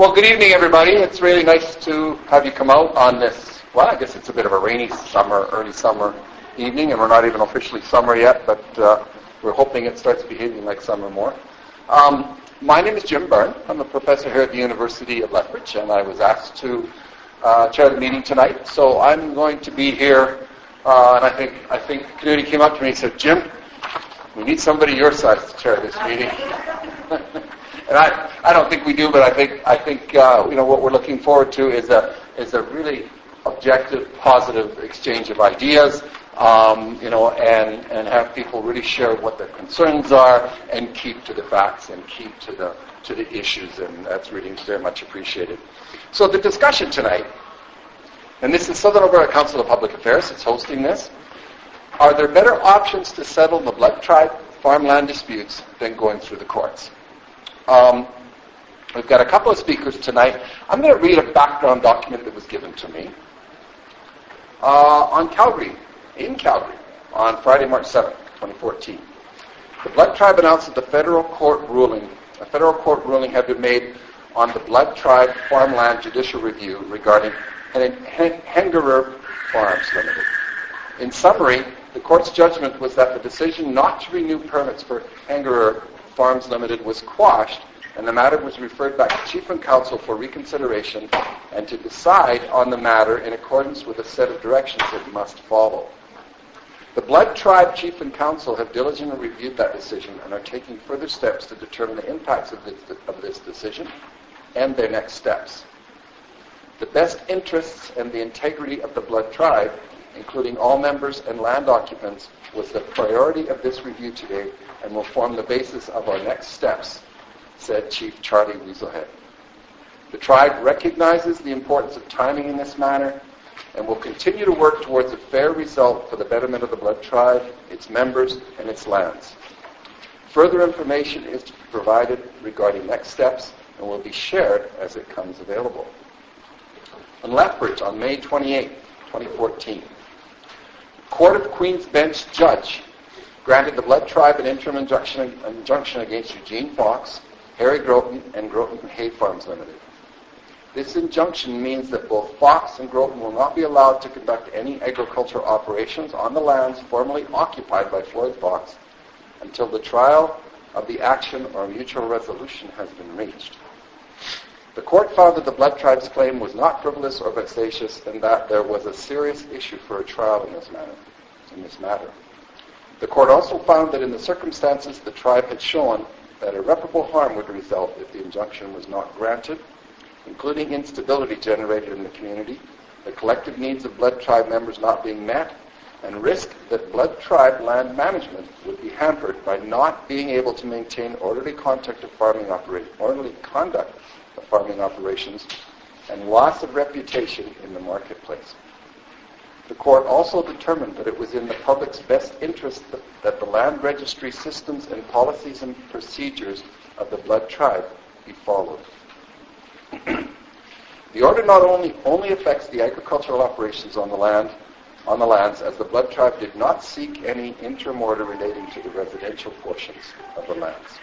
Well, good evening, everybody. It's really nice to have you come out on this, well, I guess it's a bit of a rainy summer, early summer evening, and we're not even officially summer yet, but uh, we're hoping it starts behaving like summer more. Um, my name is Jim Byrne. I'm a professor here at the University of Lethbridge, and I was asked to uh, chair the meeting tonight. So I'm going to be here, uh, and I think I think the community came up to me and said, Jim, we need somebody your size to chair this meeting. And I, I don't think we do, but I think, I think uh, you know, what we're looking forward to is a, is a really objective, positive exchange of ideas, um, you know, and, and have people really share what their concerns are and keep to the facts and keep to the, to the issues, and that's really very much appreciated. So the discussion tonight, and this is Southern Alberta Council of Public Affairs, it's hosting this. Are there better options to settle the Blood Tribe farmland disputes than going through the courts? Um, we've got a couple of speakers tonight. I'm going to read a background document that was given to me uh, on Calgary, in Calgary, on Friday, March 7th, 2014. The Blood Tribe announced that the federal court ruling, a federal court ruling had been made on the Blood Tribe farmland judicial review regarding Hengerer Farms Limited. In summary, the court's judgment was that the decision not to renew permits for Hengerer Farms Limited was quashed and the matter was referred back to Chief and Council for reconsideration and to decide on the matter in accordance with a set of directions it must follow. The Blood Tribe Chief and Council have diligently reviewed that decision and are taking further steps to determine the impacts of this, of this decision and their next steps. The best interests and the integrity of the Blood Tribe, including all members and land occupants, was the priority of this review today and will form the basis of our next steps, said Chief Charlie Weaselhead. The tribe recognizes the importance of timing in this matter and will continue to work towards a fair result for the betterment of the Blood Tribe, its members, and its lands. Further information is to be provided regarding next steps and will be shared as it comes available. In Lethbridge on May 28, 2014, Court of Queen's Bench Judge granted the Blood Tribe an interim injunction, injunction against Eugene Fox, Harry Groton, and Groton Hay Farms Limited. This injunction means that both Fox and Groton will not be allowed to conduct any agricultural operations on the lands formerly occupied by Floyd Fox until the trial of the action or mutual resolution has been reached. The court found that the Blood Tribe's claim was not frivolous or vexatious and that there was a serious issue for a trial in this matter. In this matter. The court also found that in the circumstances the tribe had shown that irreparable harm would result if the injunction was not granted, including instability generated in the community, the collective needs of blood tribe members not being met, and risk that blood tribe land management would be hampered by not being able to maintain orderly conduct of farming operations, orderly conduct farming operations, and loss of reputation in the marketplace. The court also determined that it was in the public's best interest that, that the land registry systems and policies and procedures of the blood tribe be followed. the order not only only affects the agricultural operations on the land on the lands as the blood tribe did not seek any interim order relating to the residential portions of the lands.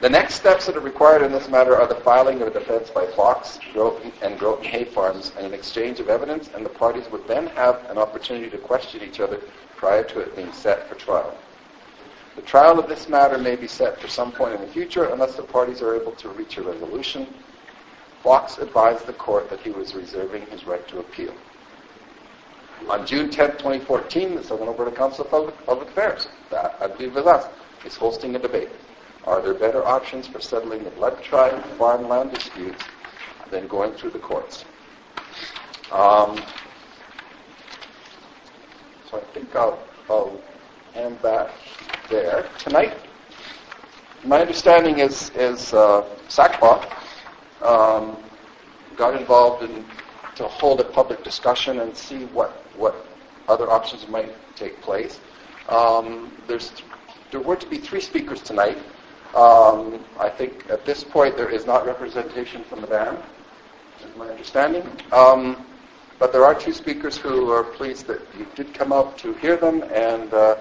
The next steps that are required in this matter are the filing of a defense by Fox Groton, and Groton Hay Farms and an exchange of evidence, and the parties would then have an opportunity to question each other prior to it being set for trial. The trial of this matter may be set for some point in the future unless the parties are able to reach a resolution. Fox advised the court that he was reserving his right to appeal. On June 10, 2014, the Southern Alberta Council of Public, Public Affairs, that I believe is us, is hosting a debate. Are there better options for settling the blood tribe farmland disputes than going through the courts? Um, so I think I'll, I'll end that there. Tonight, my understanding is, is uh, SACPA um, got involved in to hold a public discussion and see what, what other options might take place. Um, there's, there were to be three speakers tonight. Um, I think at this point there is not representation from the band, is my understanding. Um, But there are two speakers who are pleased that you did come out to hear them, and uh,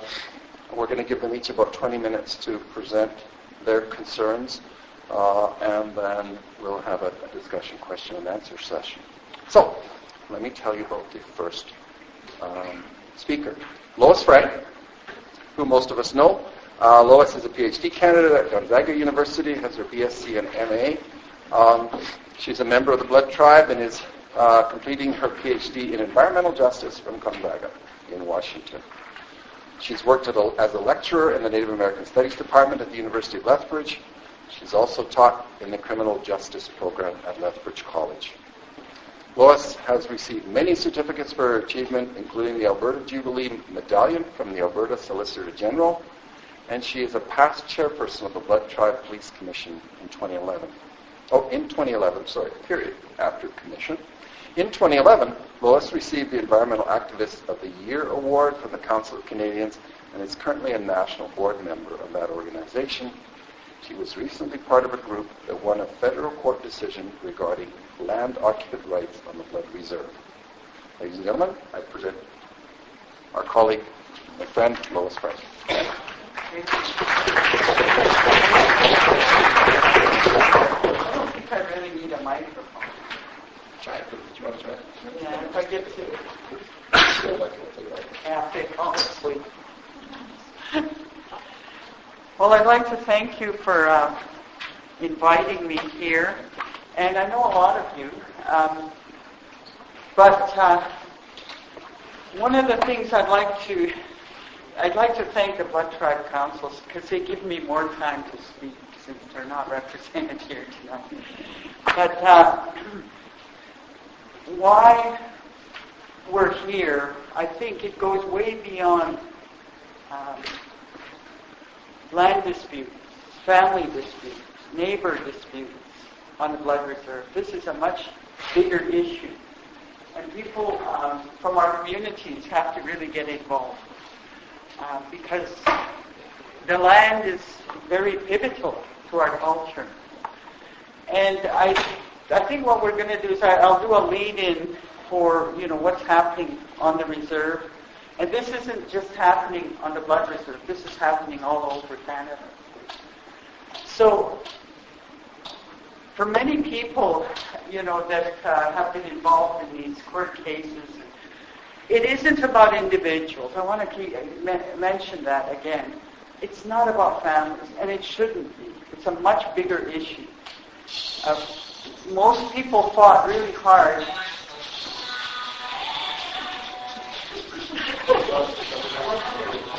we're going to give them each about 20 minutes to present their concerns, uh, and then we'll have a, a, discussion, question, and answer session. So, let me tell you about the first um, speaker. Lois Frank, who most of us know. Uh, Lois is a PhD candidate at Gonzaga University, has her BSc and MA. Um, she's a member of the Blood Tribe and is uh, completing her PhD in environmental justice from Gonzaga in Washington. She's worked a, as a lecturer in the Native American Studies Department at the University of Lethbridge. She's also taught in the criminal justice program at Lethbridge College. Lois has received many certificates for her achievement, including the Alberta Jubilee Medallion from the Alberta Solicitor General, and she is a past chairperson of the Blood Tribe Police Commission in 2011. Oh, in 2011, sorry, period, after commission. In 2011, Lois received the Environmental Activist of the Year Award from the Council of Canadians and is currently a national board member of that organization. She was recently part of a group that won a federal court decision regarding land occupant rights on the Blood Reserve. Ladies and gentlemen, I present our colleague, my friend, Lois Price. I don't think I really need a microphone. Try it. you want to try it? Yeah, if I get to after. Well, I'd like to thank you for uh, inviting me here, and I know a lot of you. Um, but uh, one of the things I'd like to I'd like to thank the Blood Tribe Councils because they give me more time to speak since they're not represented here tonight. But uh, why we're here, I think it goes way beyond um, land disputes, family disputes, neighbor disputes on the blood reserve. This is a much bigger issue. And people um, from our communities have to really get involved uh, because the land is very pivotal to our culture. And I I think what we're going to do is I, will do a lead-in for you know what's happening on the reserve, and this isn't just happening on the blood reserve. This is happening all over Canada. So, for many people, you know that uh, have been involved in these court cases, it isn't about individuals. I want to keep, mention that again. It's not about families, and it shouldn't be. It's a much bigger issue of most people fought really hard.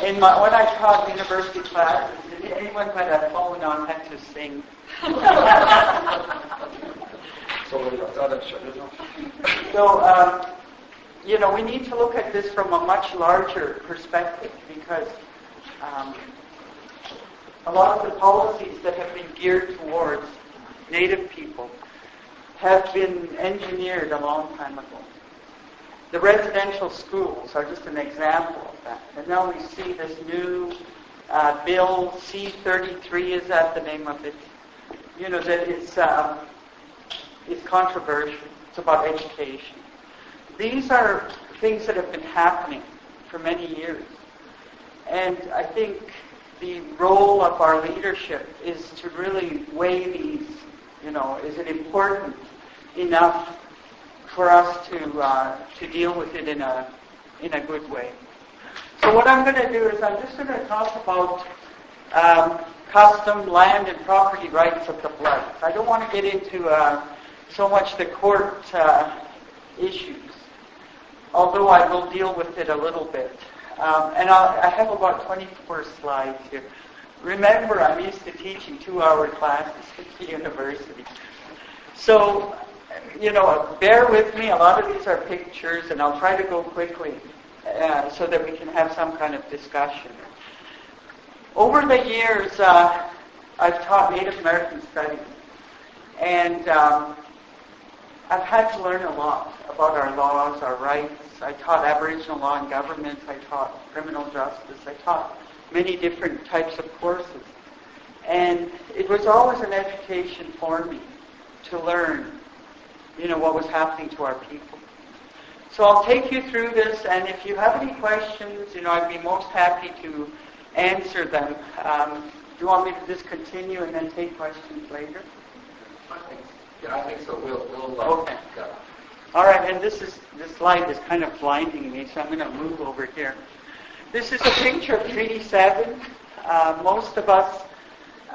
In my, when I taught university classes, anyone who had a phone on had to sing. so, um, you know, we need to look at this from a much larger perspective because um, a lot of the policies that have been geared towards Native people have been engineered a long time ago. The residential schools are just an example of that. And now we see this new uh, Bill C-33, is that the name of it? You know, that is, um, is controversial. It's about education. These are things that have been happening for many years. And I think the role of our leadership is to really weigh these, you know, is it important enough for us to uh, to deal with it in a in a good way. So what I'm going to do is I'm just going to talk about um, custom land and property rights of the blood. I don't want to get into uh, so much the court uh, issues, although I will deal with it a little bit. Um, and I'll, I have about 24 slides here. Remember, I'm used to teaching two-hour classes at the university. So you know, bear with me. A lot of these are pictures, and I'll try to go quickly uh, so that we can have some kind of discussion. Over the years, uh, I've taught Native American studies, and um, I've had to learn a lot about our laws, our rights. I taught Aboriginal law and government. I taught criminal justice. I taught many different types of courses. And it was always an education for me to learn you know, what was happening to our people. So I'll take you through this, and if you have any questions, you know, I'd be most happy to answer them. Um, do you want me to just continue and then take questions later? I think, yeah, I think so. We'll, we'll, uh, Okay. yeah. All right, and this is this light is kind of blinding me, so I'm going to move over here. This is a picture of Treaty 7. Uh, most of us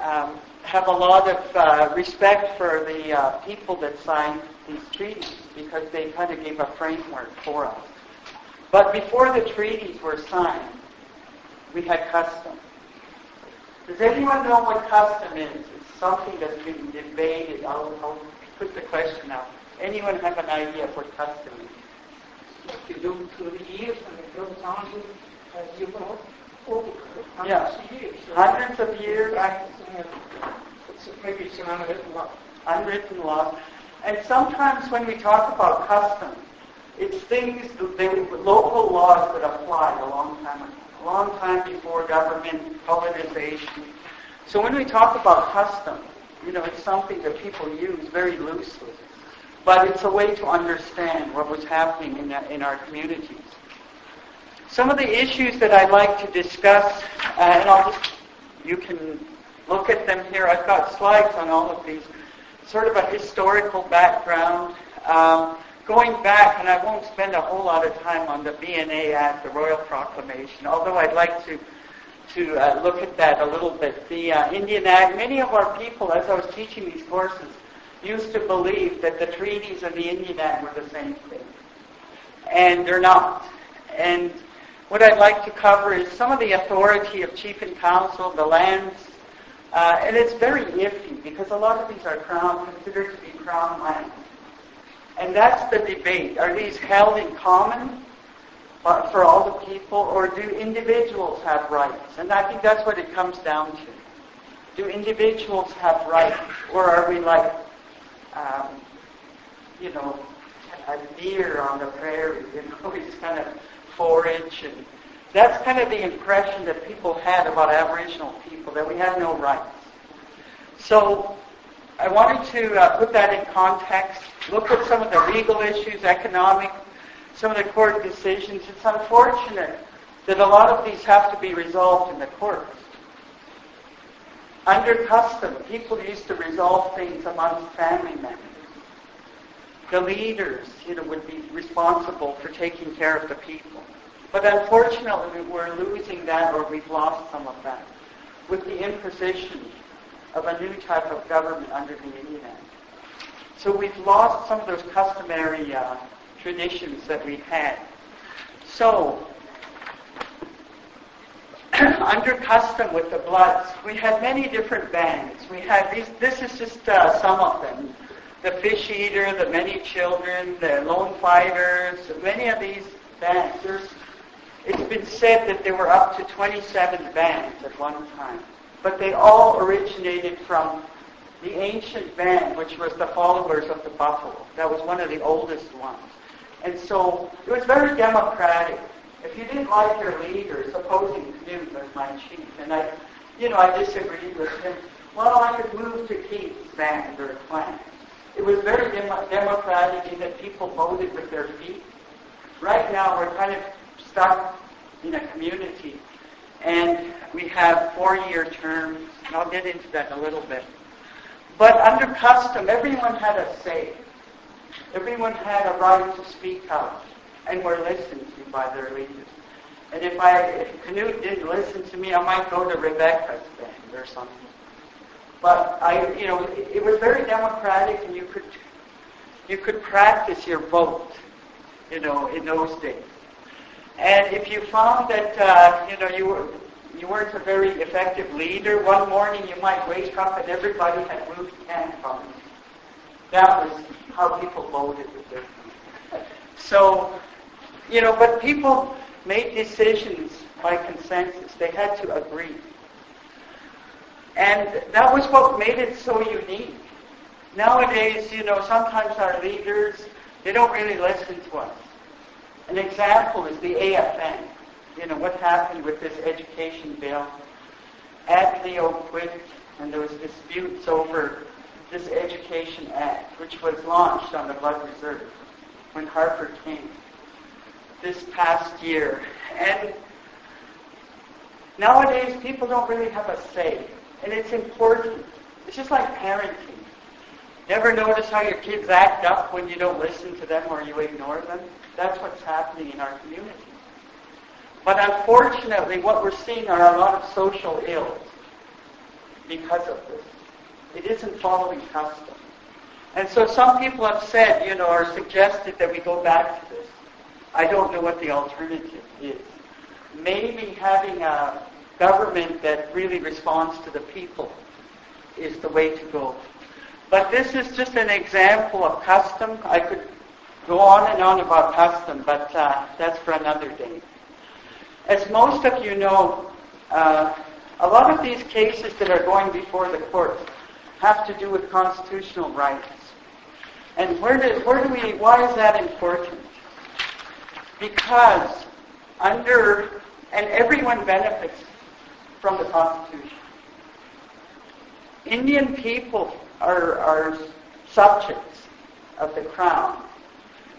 um, have a lot of uh, respect for the uh, people that signed these treaties because they kind of gave a framework for us. But before the treaties were signed, we had custom. Does anyone know what custom is? It's something that's been debated. I'll, I'll put the question out. Anyone have an idea of what custom is? You do through the years and it goes on to, as you know, over Yeah. hundreds of years. Hundreds of years, Practicing it. It's maybe it's an unwritten law. And sometimes when we talk about custom, it's things, they, local laws that applied a long time ago, a long time before government colonization. So when we talk about custom, you know, it's something that people use very loosely. But it's a way to understand what was happening in, in our communities. Some of the issues that I'd like to discuss, uh, and I'll just, you can look at them here. I've got slides on all of these. Sort of a historical background. Um, going back, and I won't spend a whole lot of time on the BNA Act, the Royal Proclamation, although I'd like to to uh, look at that a little bit. The uh, Indian Act, many of our people, as I was teaching these courses, used to believe that the treaties and the Indian Act were the same thing. And they're not. And what I'd like to cover is some of the authority of chief and council, the lands, uh, and it's very iffy because a lot of these are crown, considered to be crown lands. And that's the debate. Are these held in common for all the people, or do individuals have rights? And I think that's what it comes down to. Do individuals have rights, or are we like, um, you know, a deer on the prairie? You know, it's kind of forage, and that's kind of the impression that people had about Aboriginal people that we had no rights. So I wanted to uh, put that in context, look at some of the legal issues, economic, some of the court decisions. It's unfortunate that a lot of these have to be resolved in the courts. Under custom, people used to resolve things amongst family members. The leaders, you know, would be responsible for taking care of the people. But unfortunately, we're losing that, or we've lost some of that, with the imposition of a new type of government under the Indian. So we've lost some of those customary uh, traditions that we had. So, under custom with the Bloods, we had many different bands. We had these, this is just uh, some of them. The Fish Eater, the Many Children, the Lone Fighters, many of these bands. There's, it's been said that there were up to 27 bands at one time. But they all originated from the ancient band, which was the followers of the buffalo. That was one of the oldest ones. And so it was very democratic. If you didn't like your leader, supposing Canute was my chief, and I, you know, I disagreed with him, well, I could move to Keith's band or clan. It was very dem- democratic in that people voted with their feet. Right now, we're kind of stuck in a community, and we have four-year terms, and I'll get into that in a little bit. But under custom, everyone had a say. Everyone had a right to speak out and were listened to by their leaders. And if I, if Canute didn't listen to me, I might go to Rebecca's band or something. But I, you know, it, it was very democratic, and you could, you could practice your vote, you know, in those days. And if you found that, uh, you know, you were, you weren't a very effective leader, one morning you might wake up and everybody had moved camp from. That was how people voted with their. So, you know, but people made decisions by consensus. They had to agree. And that was what made it so unique. Nowadays, you know, sometimes our leaders, they don't really listen to us. An example is the AFN. You know, what happened with this education bill. Atleo quit, and there was disputes over this Education Act, which was launched on the Blood Reserve when Harper came. this past year. And nowadays, people don't really have a say. And it's important. It's just like parenting. Never notice how your kids act up when you don't listen to them or you ignore them? That's what's happening in our community. But unfortunately, what we're seeing are a lot of social ills because of this. It isn't following custom. And so some people have said, you know, or suggested that we go back to this. I don't know what the alternative is. Maybe having a government that really responds to the people is the way to go. But this is just an example of custom. I could go on and on about custom, but uh, that's for another day. As most of you know, uh, a lot of these cases that are going before the court have to do with constitutional rights. And where do, where do we, why is that important? Because under, and everyone benefits from the Constitution. Indian people are, are subjects of the crown.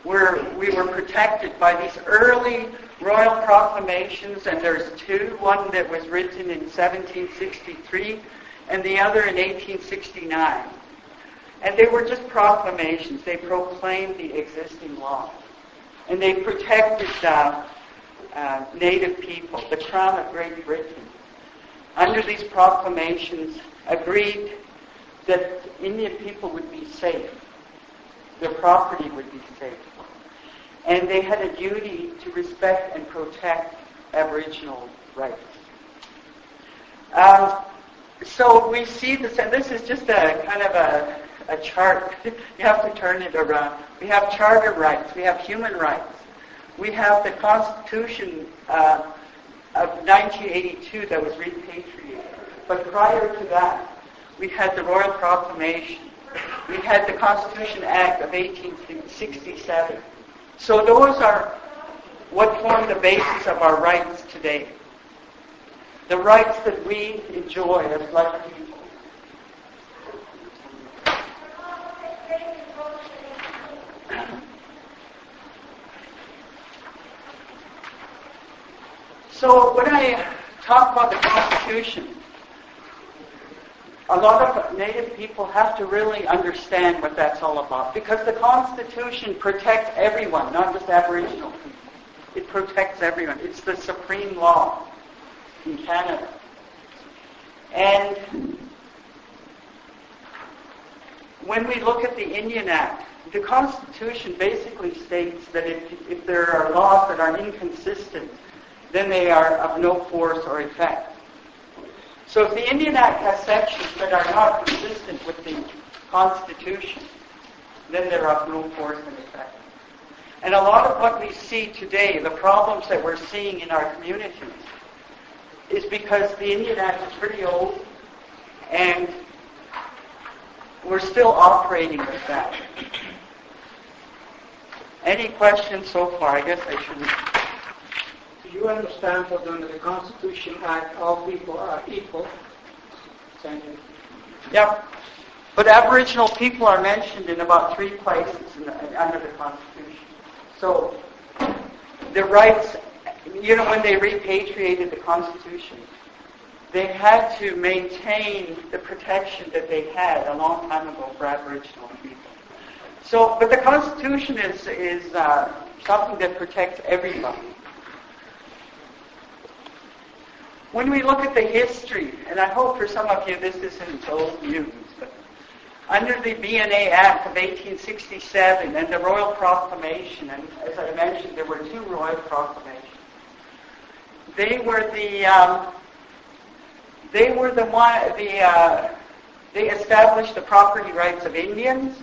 We're, we were protected by these early royal proclamations, and there's two, one that was written in 1763 and the other in 1869. And they were just proclamations. They proclaimed the existing law. And they protected uh, uh, native people. The Crown of Great Britain, under these proclamations, agreed that Indian people would be safe. Their property would be safe. And they had a duty to respect and protect Aboriginal rights. Um, so we see this, and this is just a kind of a, a chart. you have to turn it around. We have charter rights. We have human rights. We have the Constitution uh, of 1982 that was repatriated. But prior to that, we had the Royal Proclamation. We had the Constitution Act of 1867. So those are what form the basis of our rights today. The rights that we enjoy as black people. So when I talk about the Constitution, a lot of Native people have to really understand what that's all about because the Constitution protects everyone, not just Aboriginal people. It protects everyone. It's the supreme law in Canada. And when we look at the Indian Act, the Constitution basically states that if, if there are laws that are inconsistent, then they are of no force or effect. So if the Indian Act has sections that are not consistent with the Constitution, then they're of no force and effect. And a lot of what we see today, the problems that we're seeing in our communities, is because the Indian Act is pretty old and we're still operating with that. Any questions so far? I guess I shouldn't you understand that under the Constitution Act, all people are equal? Yep. But Aboriginal people are mentioned in about three places the, under the Constitution. So the rights, you know, when they repatriated the Constitution, they had to maintain the protection that they had a long time ago for Aboriginal people. So, but the Constitution is is uh, something that protects everybody. When we look at the history, and I hope for some of you this isn't old news, but under the BNA Act of 1867 and the Royal Proclamation, and as I mentioned, there were two Royal Proclamations. They were the um, they were the one the uh, they established the property rights of Indians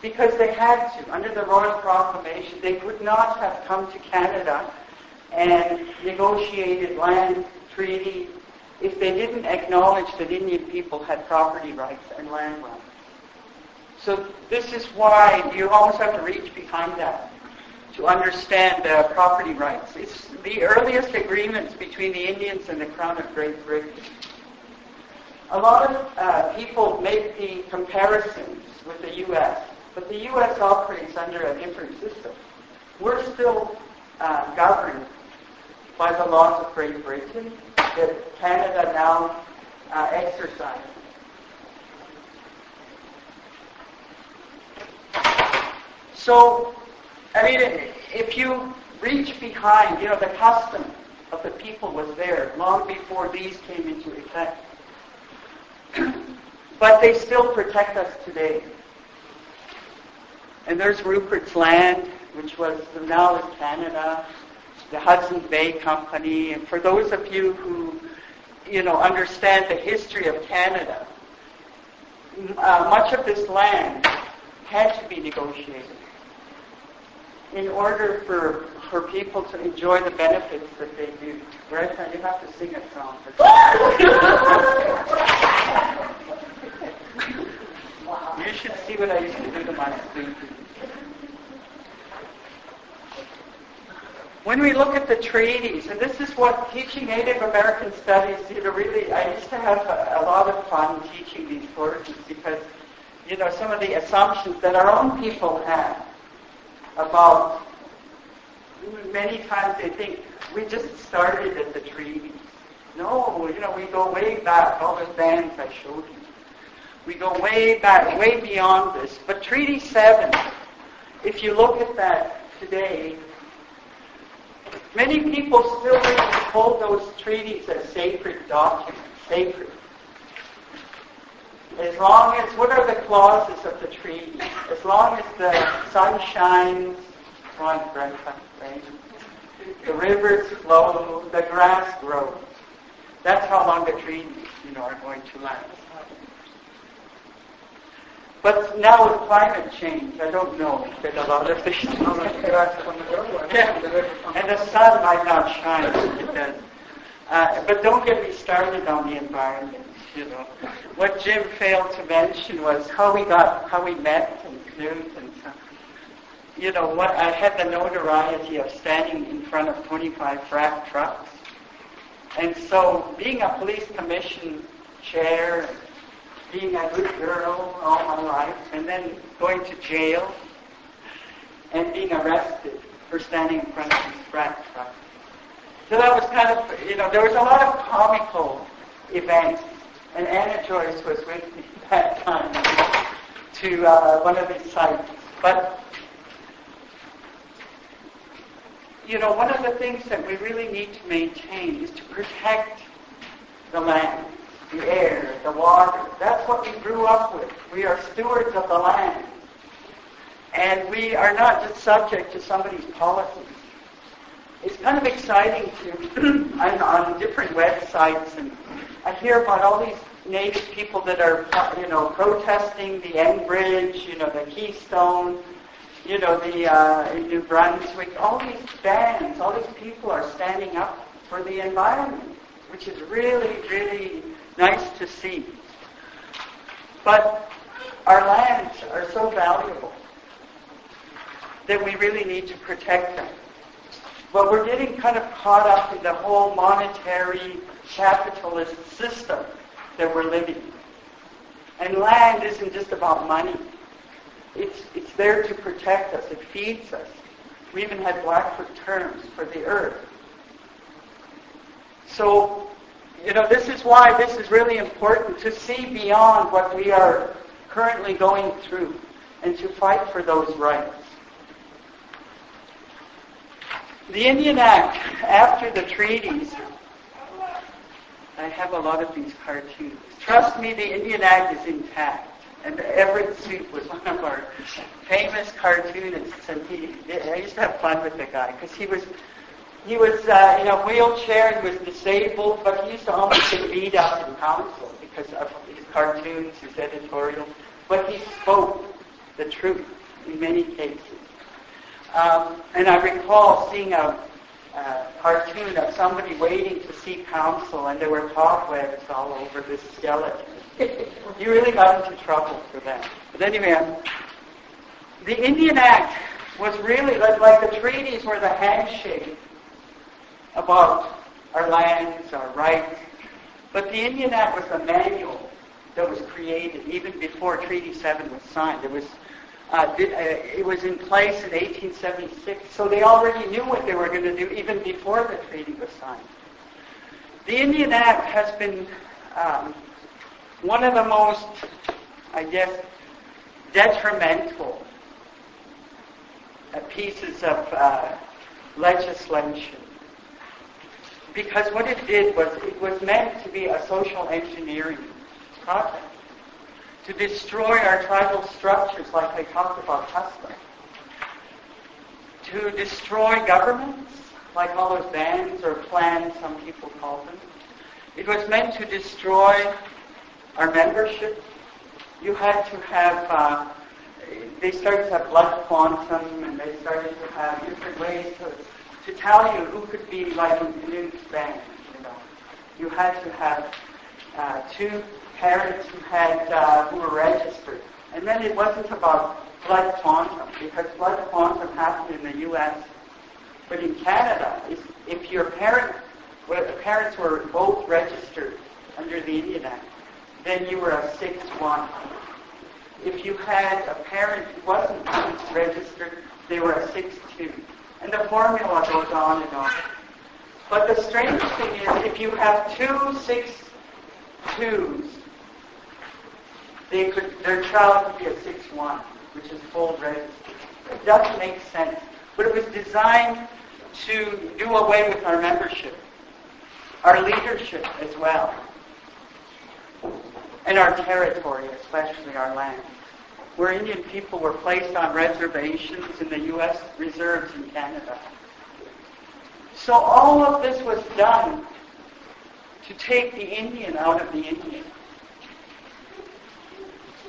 because they had to under the Royal Proclamation. They could not have come to Canada and negotiated land treaty if they didn't acknowledge that Indian people had property rights and land rights. So this is why you almost have to reach behind that to understand uh, property rights. It's the earliest agreements between the Indians and the Crown of Great Britain. A lot of uh, people make the comparisons with the U.S., but the U.S. operates under a different system. We're still uh, governed by the laws of Great Britain that Canada now uh, exercises. So, I mean, if you reach behind, you know, the custom of the people was there long before these came into effect. but they still protect us today. And there's Rupert's Land, which was now is Canada, the Hudson Bay Company, and for those of you who, you know, understand the history of Canada, uh, much of this land had to be negotiated in order for for people to enjoy the benefits that they do. Greta, you have to sing a song. you should see what I used to do to my students. When we look at the treaties, and this is what teaching Native American studies, you know, really, I used to have a, a lot of fun teaching these courses because, you know, some of the assumptions that our own people have about many times they think we just started at the treaties. No, you know, we go way back, all the bands I showed you. We go way back, way beyond this. But Treaty 7, if you look at that today, many people still hold those treaties as sacred documents, sacred. As long as, what are the clauses of the treaty? As long as the sun shines, on? The rivers flow, the grass grows. That's how long the trees, you know, are going to last. But now with climate change, I don't know a lot of yeah. And the sun might not shine because. Uh, but don't get me started on the environment. You know, what Jim failed to mention was how we got, how we met and Knut and so. You know what? I had the notoriety of standing in front of 25 frac trucks, and so being a police commission chair being a good girl all my life, and then going to jail and being arrested for standing in front of these frac trucks. So that was kind of, you know, there was a lot of comical events, and Anna Joyce was with me that time to uh, one of these sites. But, you know, one of the things that we really need to maintain is to protect the land the air, the water. That's what we grew up with. We are stewards of the land. And we are not just subject to somebody's policies. It's kind of exciting to, I'm on different websites and I hear about all these native people that are, you know, protesting the Enbridge, you know, the Keystone, you know, the uh, in New Brunswick. All these bands, all these people are standing up for the environment, which is really, really nice to see. But our lands are so valuable that we really need to protect them. But we're getting kind of caught up in the whole monetary capitalist system that we're living in. And land isn't just about money. It's, it's there to protect us. It feeds us. We even had Blackfoot terms for the earth. So you know, this is why this is really important to see beyond what we are currently going through and to fight for those rights. The Indian Act, after the treaties, I have a lot of these cartoons. Trust me, the Indian Act is intact. And Everett Soop was one of our famous cartoonists, and he, I used to have fun with the guy because he was he was uh, in a wheelchair, he was disabled, but he used to almost get beat up in council because of his cartoons, his editorials. But he spoke the truth in many cases. Um, and I recall seeing a, a cartoon of somebody waiting to see counsel, and there were cobwebs all over this skeleton. you really got into trouble for that. But anyway, the Indian Act was really like, like the treaties were the handshake about our lands, our rights. But the Indian Act was a manual that was created even before Treaty 7 was signed. There was uh, uh, it was in place in 1876, so they already knew what they were going to do even before the treaty was signed. The Indian Act has been um, one of the most, I guess, detrimental uh, pieces of uh, legislation. Because what it did was it was meant to be a social engineering project to destroy our tribal structures like I talked about custom, to destroy governments like all those bands or clans some people call them. It was meant to destroy our membership. You had to have, uh, they started to have blood quantum and they started to have different ways to, to tell you who could be like in Canute's band, you know. You had to have uh, two parents who had uh, who were registered. And then it wasn't about blood quantum because blood quantum happened in the U.S. But in Canada, if, your parent, well, the parents were both registered under the Indian Act, then you were a 6-1. If you had a parent who wasn't registered, they were a 6-2. And the formula goes on and on. But the strange thing is, if you have two six twos they could, their child could be a 6-1, which is full register. It doesn't make sense. But it was designed to do away with our membership, our leadership as well, and our territory, especially our land. Where Indian people were placed on reservations in the U.S. reserves in Canada. So all of this was done to take the Indian out of the Indian.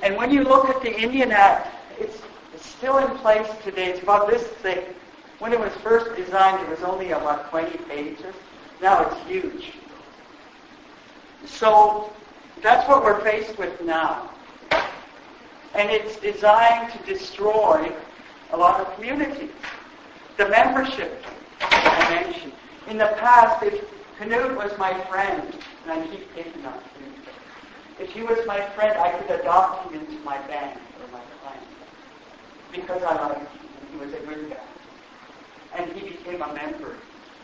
And when you look at the Indian Act, it's, still in place today. It's about this thick. When it was first designed, it was only about 20 pages. Now it's huge. So that's what we're faced with now. And it's designed to destroy a lot of communities. The membership I mentioned. In the past, if Canute was my friend, and I keep picking on Canute, if he was my friend, I could adopt him into my band or my clan because I liked him and he was a good guy. And he became a member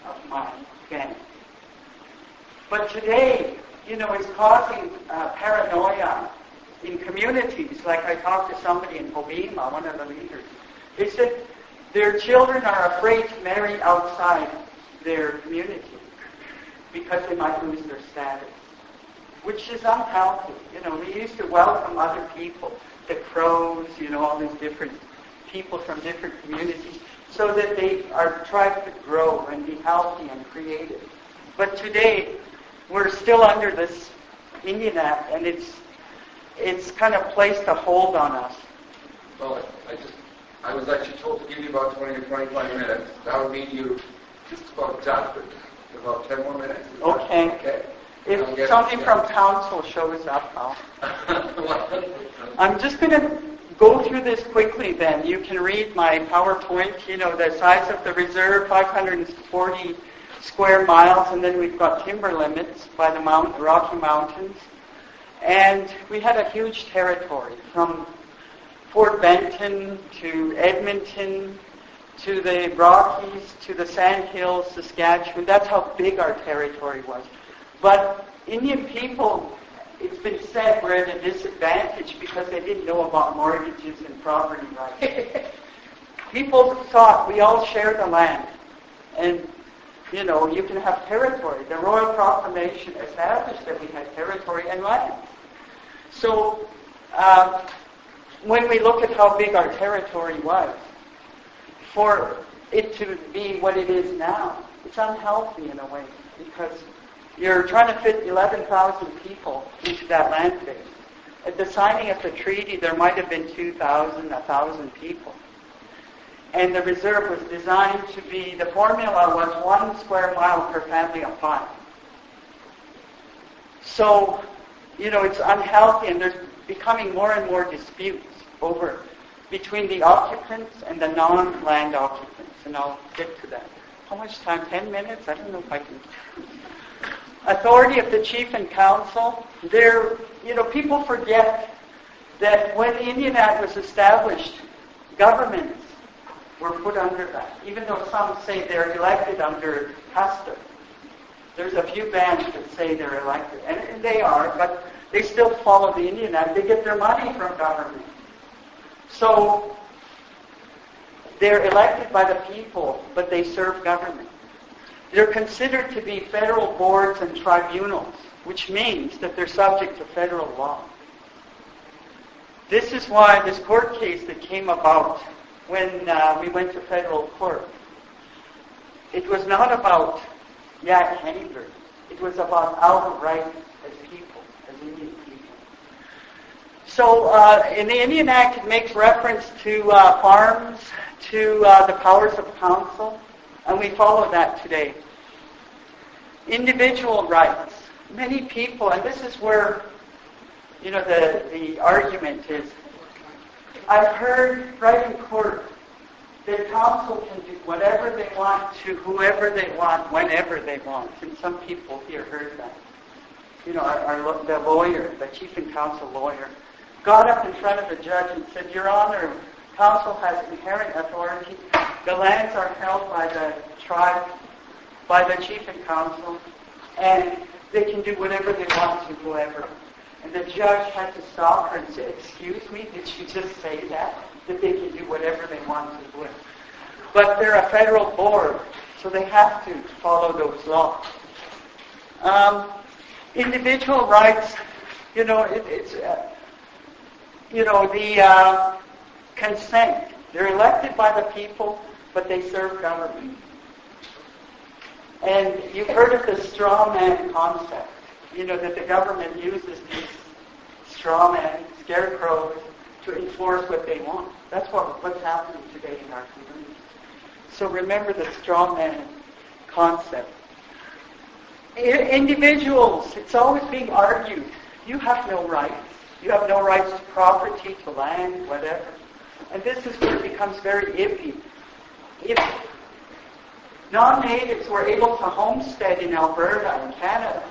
of my gang. But today, you know, it's causing uh, paranoia in communities. Like I talked to somebody in Hobbema, one of the leaders. They said their children are afraid to marry outside their community because they might lose their status which is unhealthy. You know, we used to welcome other people, the crows, you know, all these different people from different communities, so that they are trying to grow and be healthy and creative. But today, we're still under this Indian Act, and it's it's kind of placed a hold on us. Well, I just I was actually told to give you about 20 to 25 minutes. That would mean you just about done, but about 10 more minutes. Okay. Okay. If somebody from council shows up, I'll... I'm just going to go through this quickly then. You can read my PowerPoint, you know, the size of the reserve, 540 square miles, and then we've got timber limits by the Mount, Rocky Mountains. And we had a huge territory from Fort Benton to Edmonton to the Rockies to the Sandhills, Saskatchewan. That's how big our territory was. But Indian people, it's been said, were at a disadvantage because they didn't know about mortgages and property rights. people thought we all share the land. And, you know, you can have territory. The Royal Proclamation established that we had territory and land. So, um, when we look at how big our territory was, for it to be what it is now, it's unhealthy in a way because you're trying to fit 11,000 people into that land base. At the signing of the treaty, there might have been 2,000, 1,000 people. And the reserve was designed to be, the formula was one square mile per family of five. So, you know, it's unhealthy and there's becoming more and more disputes over between the occupants and the non-land occupants. And I'll get to that. How much time? Ten minutes? I don't know if I can authority of the chief and council. There, you know, people forget that when the Indian Act was established, governments were put under that, even though some say they're elected under custom. There's a few bands that say they're elected, and, and they are, but they still follow the Indian Act. They get their money from government. So they're elected by the people, but they serve government. They're considered to be federal boards and tribunals, which means that they're subject to federal law. This is why this court case that came about when uh, we went to federal court, it was not about Yak Henninger. It was about our rights as people, as Indian people. So uh, in the Indian Act, it makes reference to uh, farms, to uh, the powers of council, and we follow that today. Individual rights. Many people, and this is where, you know, the, the argument is, I've heard right in court that council can do whatever they want to whoever they want, whenever they want. And some people here heard that. You know, our, our, the lawyer, the chief and council lawyer, got up in front of the judge and said, Your Honor, council has inherent authority. The lands are held by the tribe, by the chief and council, and they can do whatever they want to whoever. And the judge had to stop her and say, excuse me, did she just say that? That they can do whatever they want to do. But they're a federal board, so they have to follow those laws. Um, individual rights, you know, it, it's, uh, you know, the uh, consent. They're elected by the people, but they serve government. And you've heard of the straw man concept. You know, that the government uses these straw men, scarecrows, to enforce what they want. That's what, what's happening today in our community. So remember the straw man concept. Individuals, it's always being argued. You have no rights. You have no rights to property, to land, whatever. And this is where it becomes very iffy. If non-natives were able to homestead in Alberta and Canada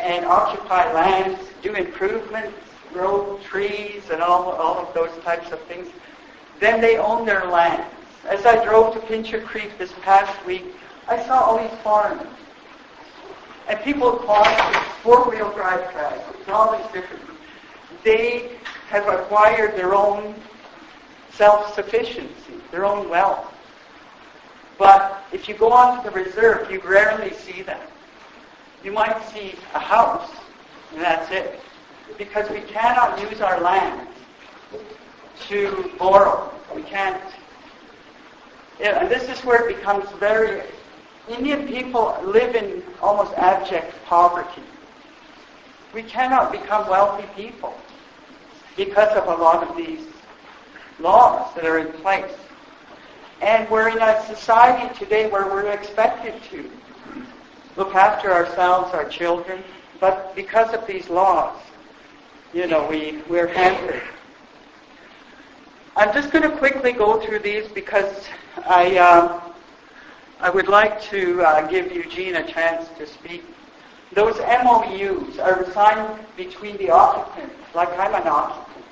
and occupy lands, do improvements, grow trees and all, all of those types of things, then they own their lands. As I drove to Pincher Creek this past week, I saw all these farms. And people farm four-wheel drive tractors, all these different They have acquired their own self-sufficiency, their own wealth. But if you go on to the reserve, you rarely see that. You might see a house, and that's it. Because we cannot use our land to borrow. We can't. Yeah, and this is where it becomes very... Indian people live in almost abject poverty. We cannot become wealthy people because of a lot of these laws that are in place. And we're in a society today where we're expected to look after ourselves, our children, but because of these laws, you know, we, we're hampered. I'm just going to quickly go through these because I, uh, I would like to uh, give Eugene a chance to speak. Those MOUs are signed between the occupants, like I'm an occupant.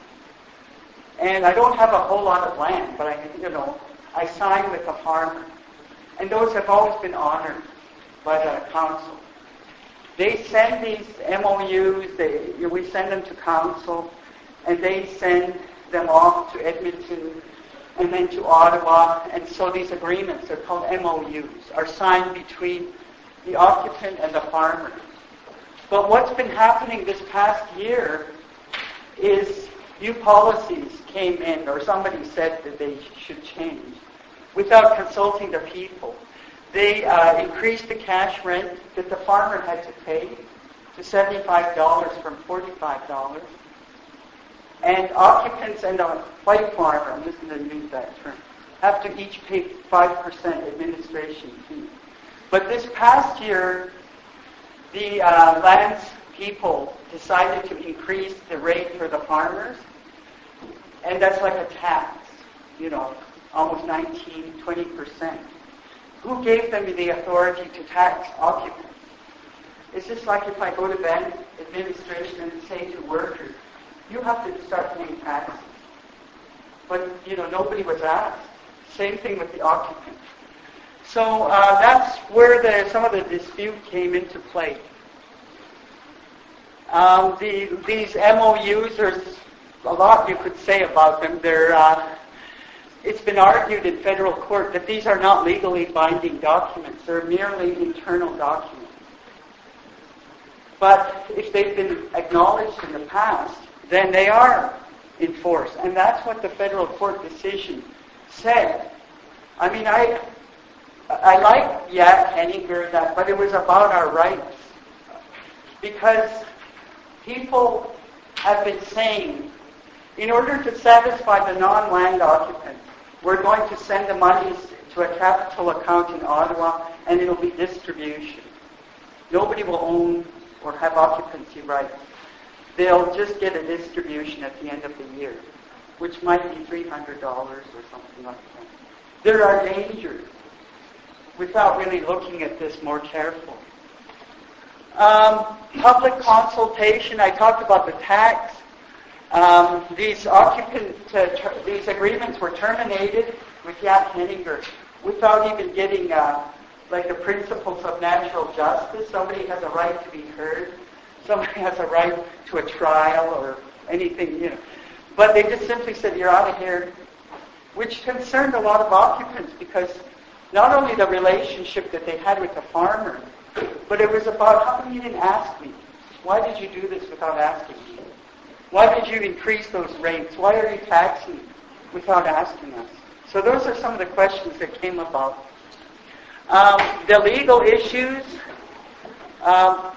And I don't have a whole lot of land, but I, you know, I signed with a farmer. And those have always been honored by the council. They send these MOUs, they, we send them to council, and they send them off to Edmonton and then to Ottawa. And so these agreements, they're called MOUs, are signed between the occupant and the farmer. But what's been happening this past year is new policies came in, or somebody said that they should change, without consulting the people. They uh, increased the cash rent that the farmer had to pay to $75 from $45. And occupants and a white farmer, I'm just going to use that term, have to each pay 5% administration fee. But this past year, the uh, lands people decided to increase the rate for the farmers, and that's like a tax, you know, almost 19, 20%. Who gave them the authority to tax occupants? It's just like if I go to bank administration and say to workers, you have to start paying taxes. but you know nobody was asked. Same thing with the occupant. So uh, that's where the, some of the dispute came into play. Um, the, these MOUs, there's a lot you could say about them. They're, uh, it's been argued in federal court that these are not legally binding documents. They're merely internal documents. But if they've been acknowledged in the past, then they are in force. And that's what the federal court decision said. I mean, I, I like Jack Henninger, that, but it was about our rights. Because people have been saying, in order to satisfy the non-land occupant, we're going to send the monies to a capital account in Ottawa, and it'll be distribution. Nobody will own or have occupancy rights. They'll just get a distribution at the end of the year, which might be $300 or something like that. There are dangers without really looking at this more carefully. Um, public consultation, I talked about the tax. Um, these occupant, uh, these agreements were terminated with Jack Henninger without even getting uh, like the principles of natural justice. Somebody has a right to be heard. Somebody has a right to a trial or anything, you know. But they just simply said, you're out of here, which concerned a lot of occupants because not only the relationship that they had with the farmer, but it was about how come you didn't ask me? Why did you do this without asking me? Why did you increase those rates? Why are you taxing without asking us? So those are some of the questions that came about. Um, the legal issues, um,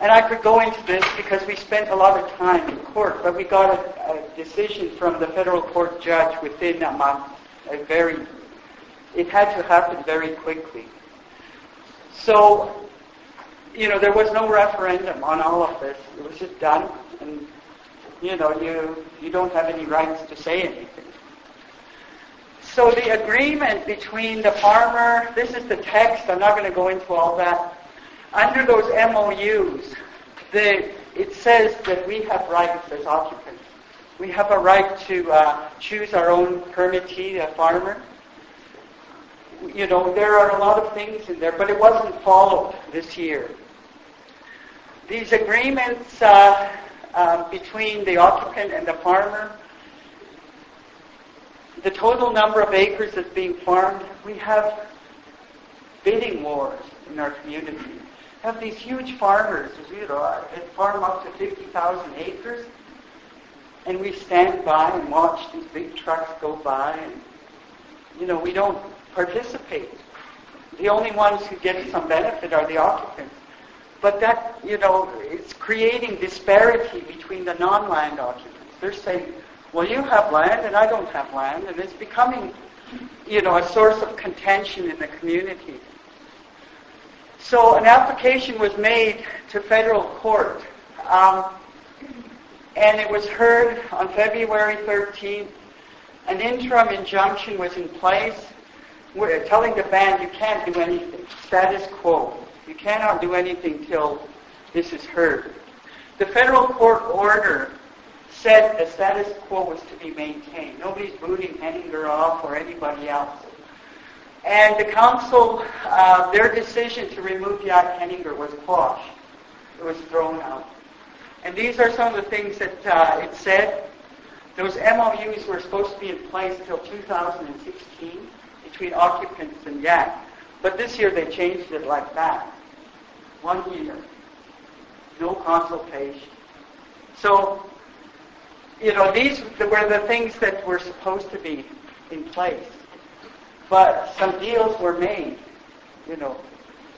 and I could go into this because we spent a lot of time in court, but we got a, a decision from the federal court judge within a month, a very it had to happen very quickly. So, you know, there was no referendum on all of this. It was just done, and you know, you you don't have any rights to say anything. So the agreement between the farmer, this is the text. I'm not going to go into all that. Under those MOUs, the, it says that we have rights as occupants. We have a right to uh, choose our own permittee, a farmer you know, there are a lot of things in there, but it wasn't followed this year. These agreements uh, uh, between the occupant and the farmer, the total number of acres that's being farmed, we have bidding wars in our community. We have these huge farmers, you know, that farm up to 50,000 acres, and we stand by and watch these big trucks go by, and you know, we don't participate. The only ones who get some benefit are the occupants. But that, you know, it's creating disparity between the non-land occupants. They're saying, well, you have land and I don't have land, and it's becoming, you know, a source of contention in the community. So an application was made to federal court, um, and it was heard on February 13th. An interim injunction was in place telling the band you can't do anything. Status quo. You cannot do anything till this is heard. The federal court order said the status quo was to be maintained. Nobody's booting Henninger off or anybody else. And the council, uh, their decision to remove Jack Henninger was quashed. It was thrown out. And these are some of the things that uh, it said. Those MOUs were supposed to be in place till 2016 between occupants and Yak. But this year they changed it like that. One year. No consultation. So, you know, these were the things that were supposed to be in place. But some deals were made, you know.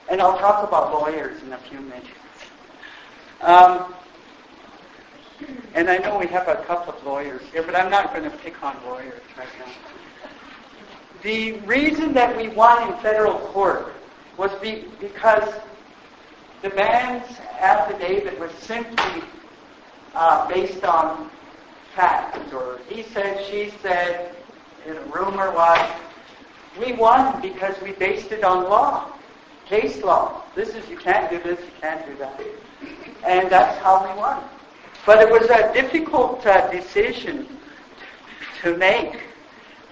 And I'll talk about lawyers in a few minutes. Um, and I know we have a couple of lawyers here, but I'm not going to pick on lawyers right now. The reason that we won in federal court was be, because the band's affidavit was simply uh, based on facts, or he said, she said, and a rumor was. We won because we based it on law, case law. This is, you can't do this, you can't do that. And that's how we won. But it was a difficult uh, decision to make.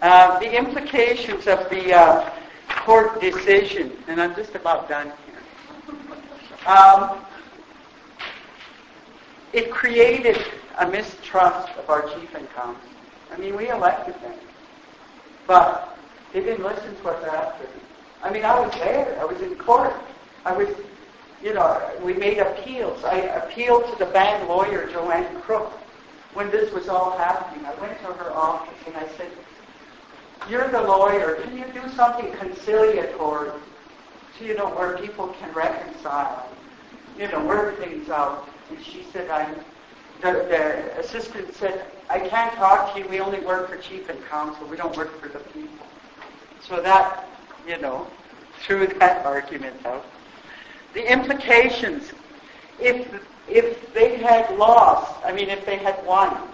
Uh, the implications of the uh, court decision, and I'm just about done here. Um, it created a mistrust of our chief and council. I mean, we elected them, but they didn't listen to us after. I mean, I was there. I was in court. I was, you know, we made appeals. I appealed to the band lawyer, Joanne Crook, when this was all happening. I went to her office and I said, you're the lawyer. Can you do something conciliatory so, you know, where people can reconcile, you know, work things out? And she said, I'm, the, the assistant said, I can't talk to you. We only work for chief and council. We don't work for the people. So that, you know, threw that argument out. The implications, if, if they had lost, I mean, if they had won,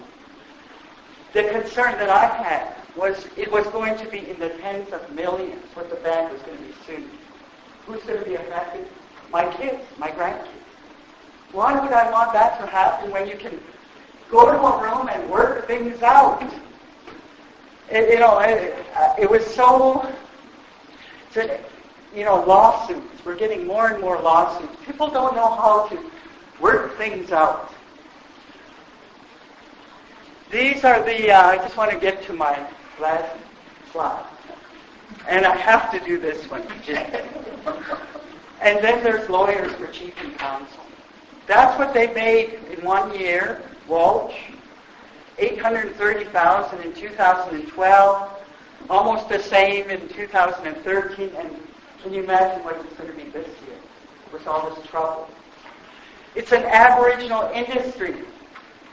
the concern that I had was it was going to be in the tens of millions what the band was going to be sued. Who's going to be affected? My kids, my grandkids. Why would I want that to happen when you can go to a room and work things out? It, you know, it, it was so, you know, lawsuits. We're getting more and more lawsuits. People don't know how to work things out. These are the, uh, I just want to get to my last slide. And I have to do this one. and then there's lawyers for chief and council. That's what they made in one year, Walsh. 830,000 in 2012, almost the same in 2013, and can you imagine what it's going to be this year with all this trouble? It's an aboriginal industry.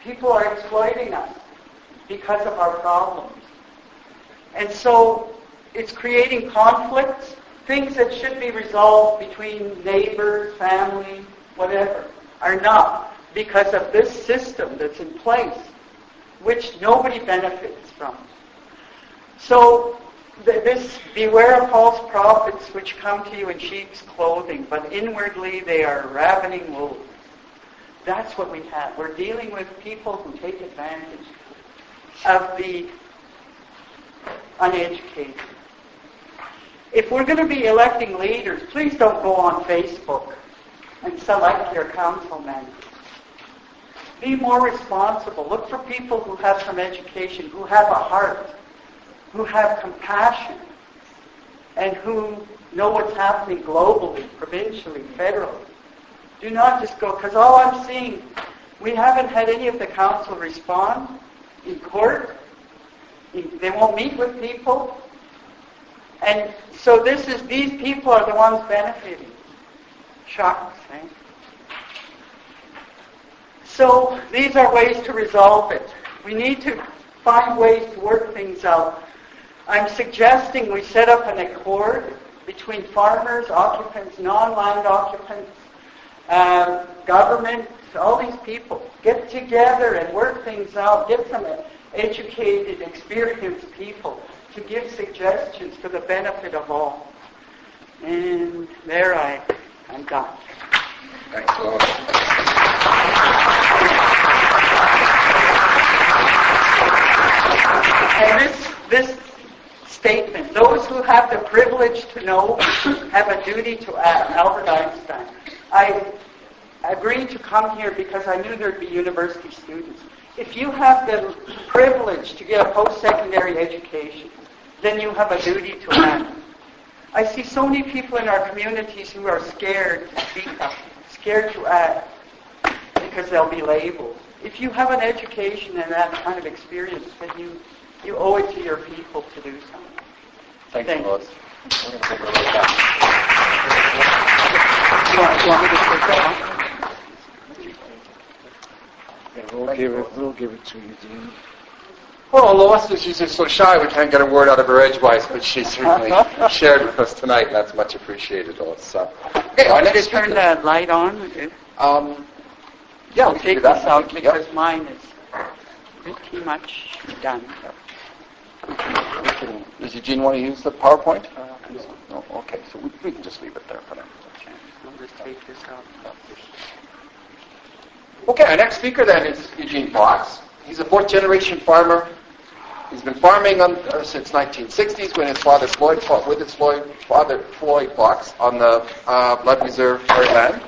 People are exploiting us because of our problems. And so it's creating conflicts, things that should be resolved between neighbors, family, whatever are not because of this system that's in place, which nobody benefits from. So this beware of false prophets which come to you in sheep's clothing, but inwardly they are ravening wolves. That's what we have. We're dealing with people who take advantage of the uneducated. If we're going to be electing leaders, please don't go on Facebook and select your councilmen. Be more responsible. Look for people who have some education, who have a heart, who have compassion, and who know what's happening globally, provincially, federally. Do not just go, because all I'm seeing, we haven't had any of the council respond in court. They won't meet with people. And so this is, these people are the ones benefiting shocks. Eh? So these are ways to resolve it. We need to find ways to work things out. I'm suggesting we set up an accord between farmers, occupants, non-land occupants, uh, government, all these people. Get together and work things out. Get some educated, experienced people to give suggestions for the benefit of all. And there I I'm done. Thanks, Lord. And this, this statement, those who have the privilege to know have a duty to act. Albert Einstein. I agreed to come here because I knew there'd be university students. If you have the privilege to get a post-secondary education, then you have a duty to act. I see so many people in our communities who are scared to speak up, scared to act, because they'll be labeled. If you have an education and that kind of experience, then you, you owe it to your people to do something. Thanks, Thank Lois. You want, you want me to take that Yeah, we'll give it. We'll give it to you, Dean. Well, Lois is usually so shy we can't get a word out of her edgewise, but she certainly shared with us tonight, and that's much appreciated, Lois. So, okay, our next turn the light on? Um, yeah, I'll we take this out Yep. because mine is pretty much done. Can- Does Eugene want to use the PowerPoint? Uh, No, okay, so we, we can just leave it there for now. I'll just take this out. Okay, our next speaker then is Eugene Fox. He's a fourth generation farmer He's been farming on, uh, since 1960s when his father Floyd fought with his Floyd, father Floyd Fox on the uh, Blood Reserve land.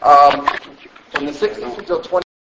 Um, from the 60s until 20